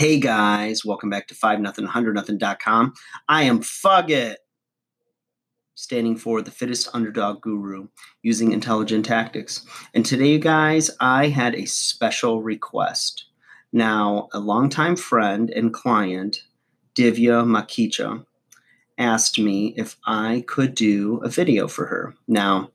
Hey guys, welcome back to 5 nothing 100 nothing.com. I am Fugget, standing for the fittest underdog guru using intelligent tactics. And today, you guys, I had a special request. Now, a longtime friend and client, Divya Makicha, asked me if I could do a video for her. Now,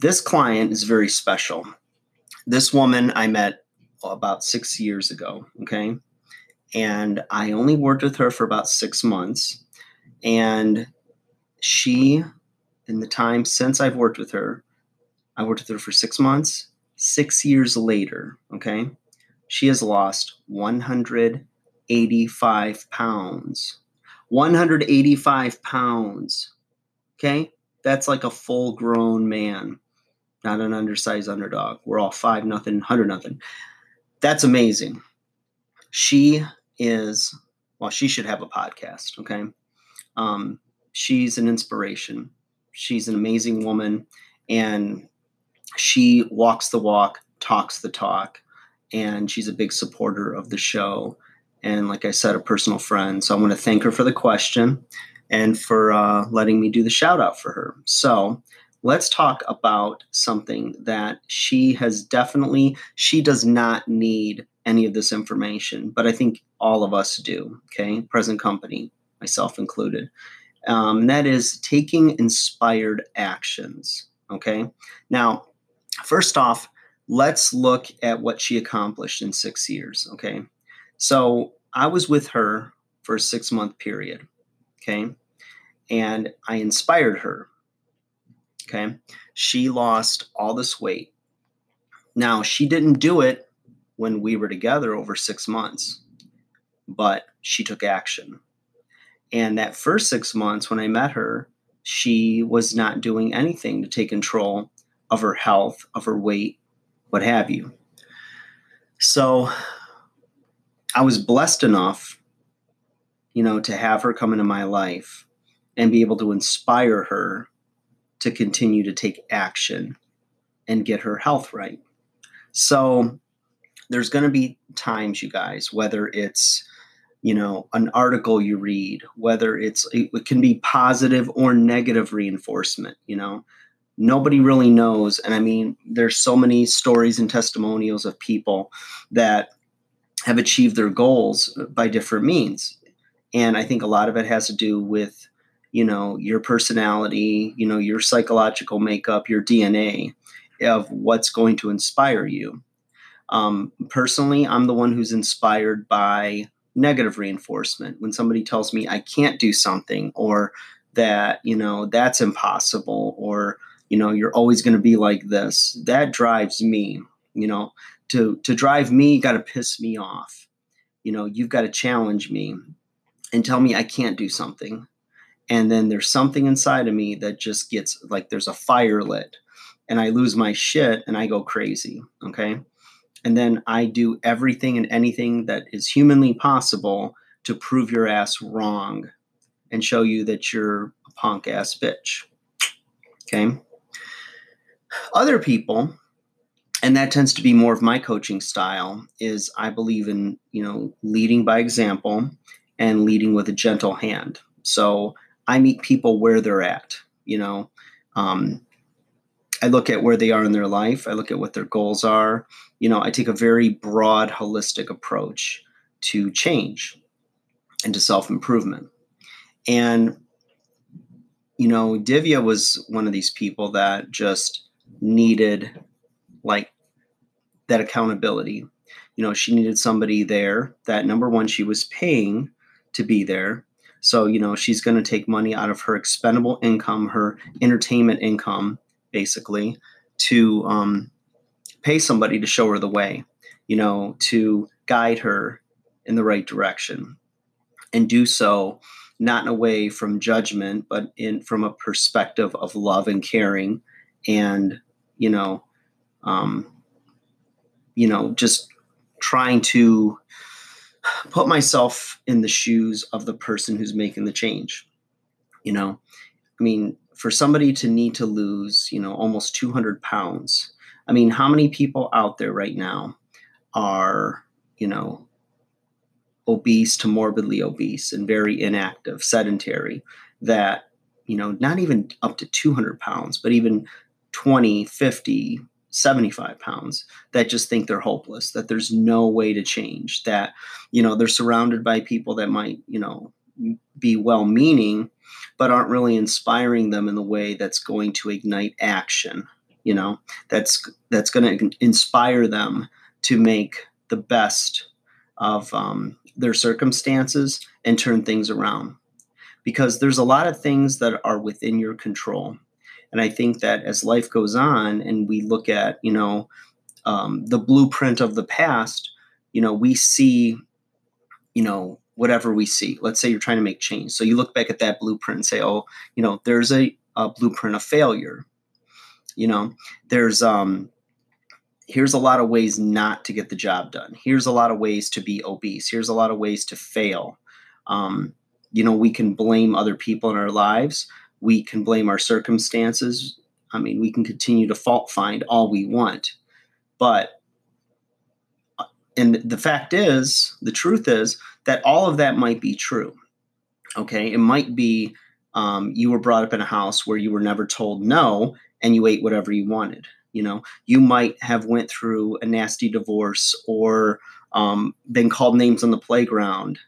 this client is very special. This woman I met about six years ago, okay? And I only worked with her for about six months. And she, in the time since I've worked with her, I worked with her for six months. Six years later, okay, she has lost 185 pounds. 185 pounds. Okay, that's like a full grown man, not an undersized underdog. We're all five nothing, hundred nothing. That's amazing. She is well, she should have a podcast. Okay, um, she's an inspiration. She's an amazing woman, and she walks the walk, talks the talk, and she's a big supporter of the show. And like I said, a personal friend. So I want to thank her for the question and for uh, letting me do the shout out for her. So let's talk about something that she has definitely, she does not need any of this information, but I think all of us do, okay? Present company, myself included. Um, that is taking inspired actions, okay? Now, first off, let's look at what she accomplished in six years, okay? So I was with her for a six month period, okay? And I inspired her, okay? She lost all this weight. Now, she didn't do it when we were together over six months, but she took action. And that first six months, when I met her, she was not doing anything to take control of her health, of her weight, what have you. So I was blessed enough, you know, to have her come into my life and be able to inspire her to continue to take action and get her health right. So there's going to be times, you guys, whether it's you know an article you read whether it's it can be positive or negative reinforcement you know nobody really knows and i mean there's so many stories and testimonials of people that have achieved their goals by different means and i think a lot of it has to do with you know your personality you know your psychological makeup your dna of what's going to inspire you um, personally, I'm the one who's inspired by negative reinforcement. When somebody tells me I can't do something or that, you know, that's impossible or, you know, you're always going to be like this, that drives me, you know, to, to drive me, you got to piss me off. You know, you've got to challenge me and tell me I can't do something. And then there's something inside of me that just gets like there's a fire lit and I lose my shit and I go crazy. Okay and then I do everything and anything that is humanly possible to prove your ass wrong and show you that you're a punk ass bitch. Okay. Other people, and that tends to be more of my coaching style, is I believe in, you know, leading by example and leading with a gentle hand. So I meet people where they're at, you know. Um, I look at where they are in their life. I look at what their goals are. You know, I take a very broad, holistic approach to change and to self improvement. And, you know, Divya was one of these people that just needed like that accountability. You know, she needed somebody there that number one, she was paying to be there. So, you know, she's going to take money out of her expendable income, her entertainment income, basically, to um, pay somebody to show her the way, you know, to guide her in the right direction and do so not in a way from judgment, but in from a perspective of love and caring and, you know, um, you know, just trying to put myself in the shoes of the person who's making the change. You know, I mean, for somebody to need to lose, you know, almost 200 pounds. I mean, how many people out there right now are, you know, obese to morbidly obese and very inactive, sedentary, that, you know, not even up to 200 pounds, but even 20, 50, 75 pounds that just think they're hopeless, that there's no way to change, that, you know, they're surrounded by people that might, you know, be well meaning, but aren't really inspiring them in the way that's going to ignite action, you know, that's that's going to inspire them to make the best of um, their circumstances and turn things around. Because there's a lot of things that are within your control. And I think that as life goes on and we look at, you know, um, the blueprint of the past, you know, we see, you know, whatever we see. Let's say you're trying to make change. So you look back at that blueprint and say, oh, you know, there's a, a blueprint of failure. You know, there's um here's a lot of ways not to get the job done. Here's a lot of ways to be obese. Here's a lot of ways to fail. Um, you know, we can blame other people in our lives. We can blame our circumstances. I mean, we can continue to fault find all we want. But, uh, and the fact is, the truth is that all of that might be true. Okay. It might be um, you were brought up in a house where you were never told no and you ate whatever you wanted you know you might have went through a nasty divorce or um, been called names on the playground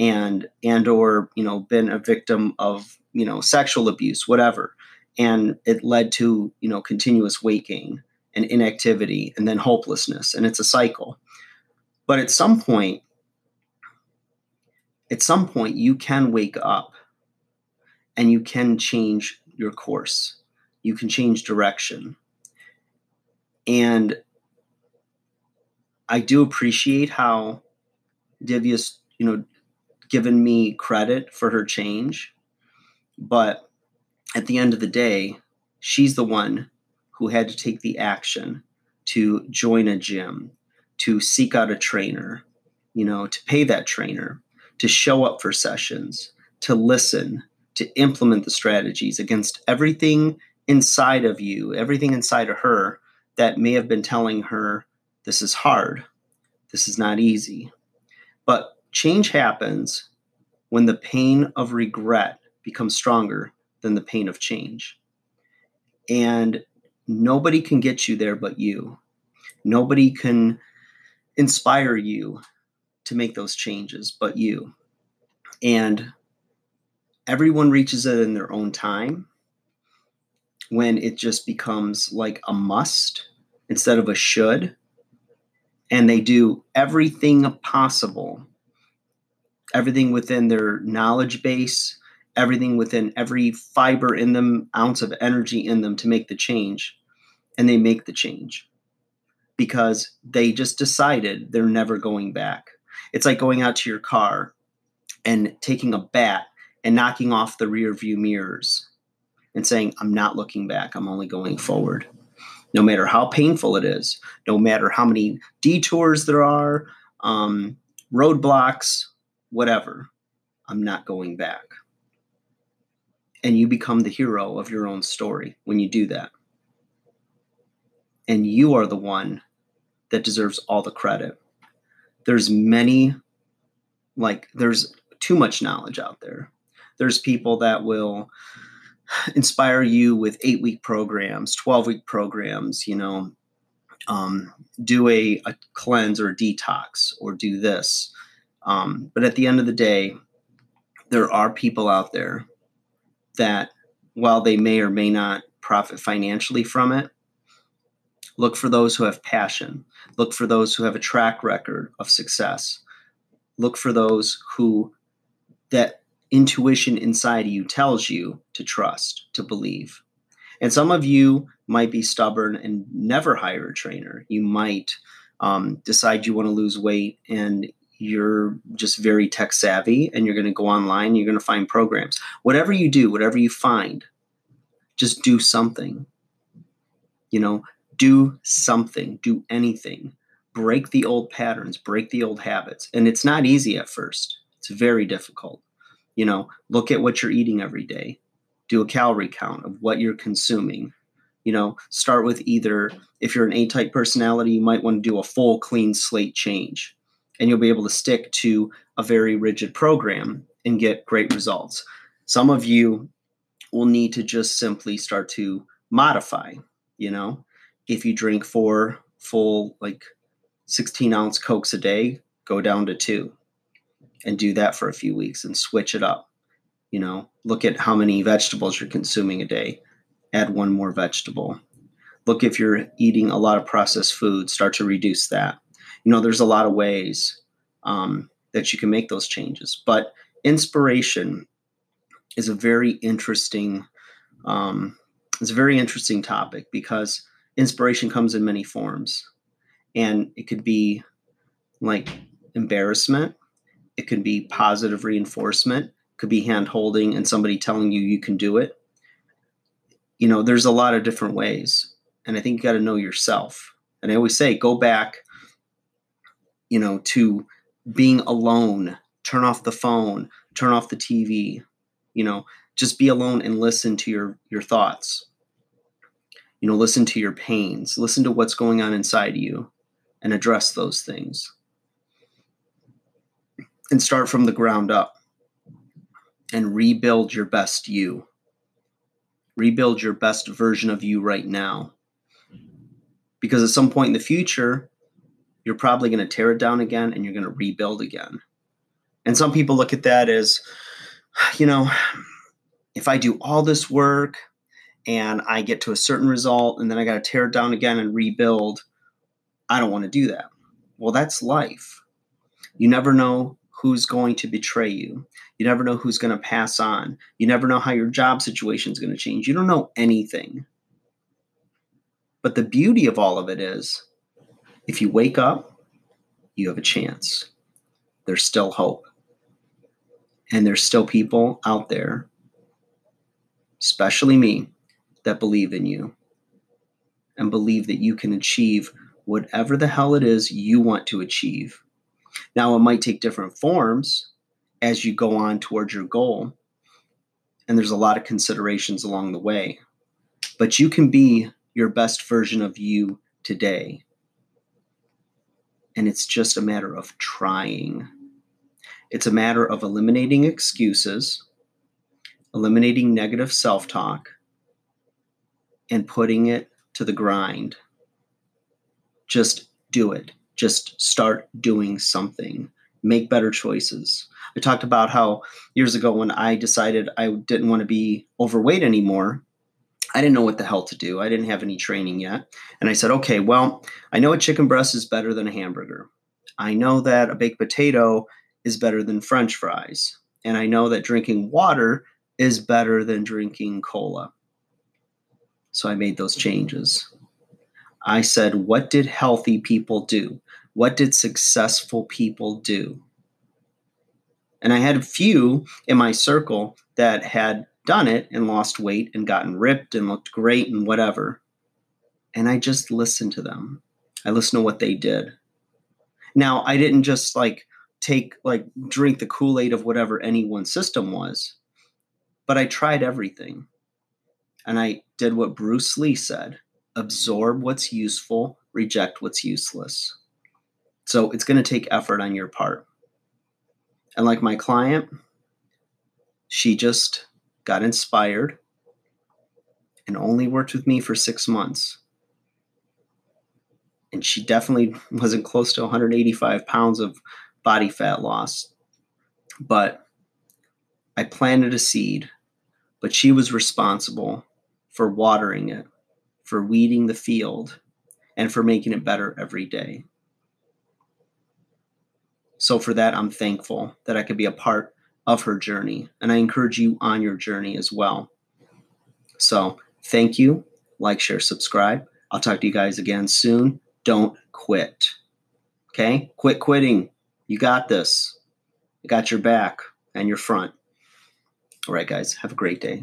and and or you know been a victim of you know sexual abuse whatever. And it led to you know continuous waking and inactivity and then hopelessness and it's a cycle. But at some point at some point you can wake up and you can change your course. You can change direction. And I do appreciate how Divya's, you know, given me credit for her change. But at the end of the day, she's the one who had to take the action to join a gym, to seek out a trainer, you know, to pay that trainer, to show up for sessions, to listen, to implement the strategies against everything inside of you, everything inside of her that may have been telling her, this is hard, this is not easy. But change happens when the pain of regret becomes stronger than the pain of change. And nobody can get you there but you. Nobody can inspire you to make those changes but you. And everyone reaches it in their own time when it just becomes like a must instead of a should. And they do everything possible, everything within their knowledge base, everything within every fiber in them, ounce of energy in them to make the change. And they make the change because they just decided they're never going back. It's like going out to your car and taking a bat and knocking off the rear view mirrors and saying, I'm not looking back, I'm only going forward no matter how painful it is, no matter how many detours there are, um, roadblocks, whatever, I'm not going back. And you become the hero of your own story when you do that. And you are the one that deserves all the credit. There's many, like, there's too much knowledge out there. There's people that will inspire you with eight week programs, 12 week programs, you know, um, do a, a, cleanse or a detox or do this. Um, but at the end of the day, there are people out there that, while they may or may not profit financially from it, look for those who have passion, look for those who have a track record of success, look for those who that intuition inside you tells you to trust, to believe. And some of you might be stubborn and never hire a trainer. You might um, decide you want to lose weight and you're just very tech savvy and you're going to go online, you're going to find programs. Whatever you do, whatever you find, just do something. You know, do something, do anything. Break the old patterns, break the old habits. And it's not easy at first, it's very difficult you know look at what you're eating every day do a calorie count of what you're consuming you know start with either if you're an a type personality you might want to do a full clean slate change and you'll be able to stick to a very rigid program and get great results. Some of you will need to just simply start to modify, you know, if you drink four full, like 16 ounce Cokes a day, go down to two and do that for a few weeks and switch it up. You know, look at how many vegetables you're consuming a day, add one more vegetable. Look if you're eating a lot of processed food, start to reduce that. You know, there's a lot of ways um, that you can make those changes. But inspiration is a very interesting um, it's a very interesting topic because inspiration comes in many forms. And it could be like embarrassment it could be positive reinforcement it could be hand holding and somebody telling you you can do it. You know there's a lot of different ways and i think you got to know yourself. And i always say go back you know to being alone turn off the phone turn off the tv you know just be alone and listen to your your thoughts. You know listen to your pains listen to what's going on inside you and address those things. And start from the ground up and rebuild your best you. Rebuild your best version of you right now. Because at some point in the future you're probably going to tear it down again and you're going to rebuild again and some people look at that as you know if i do all this work and I get to a certain result and then I got to tear it down again and rebuild. I don't want to do that. Well, that's life. You never know who's going to betray you. You never know who's going to pass on. You never know how your job situation is going to change. You don't know anything. But the beauty of all of it is if you wake up, you have a chance. There's still hope. And there's still people out there, especially me, that believe in you and believe that you can achieve whatever the hell it is you want to achieve. Now, it might take different forms as you go on towards your goal, and there's a lot of considerations along the way, but you can be your best version of you today. And it's just a matter of trying. It's a matter of eliminating excuses, eliminating negative self talk, and putting it to the grind. Just do it. Just start doing something. Make better choices. I talked about how years ago when I decided I didn't want to be overweight anymore, I didn't know what the hell to do. I didn't have any training yet. And I said, okay, well, I know a chicken breast is better than a hamburger. I know that a baked potato is better than french fries. And I know that drinking water is better than drinking cola. So I made those changes. I said, what did healthy people do? What did successful people do? And I had a few in my circle that had done it and lost weight and gotten ripped and looked great and whatever. And I just listened to them. I listened to what they did. Now, I didn't just like take, like, drink the Kool Aid of whatever any one system was, but I tried everything. And I did what Bruce Lee said absorb what's useful, reject what's useless. So it's going to take effort on your part. And like my client, she just got inspired and only worked with me for six months. And she definitely wasn't close to 185 pounds of body fat loss. But I planted a seed, but she was responsible for watering it, for weeding the field, and for making it better every day. So, for that, I'm thankful that I could be a part of her journey. And I encourage you on your journey as well. So, thank you. Like, share, subscribe. I'll talk to you guys again soon. Don't quit. Okay? Quit quitting. You got this. You got your back and your front. All right, guys. Have a great day.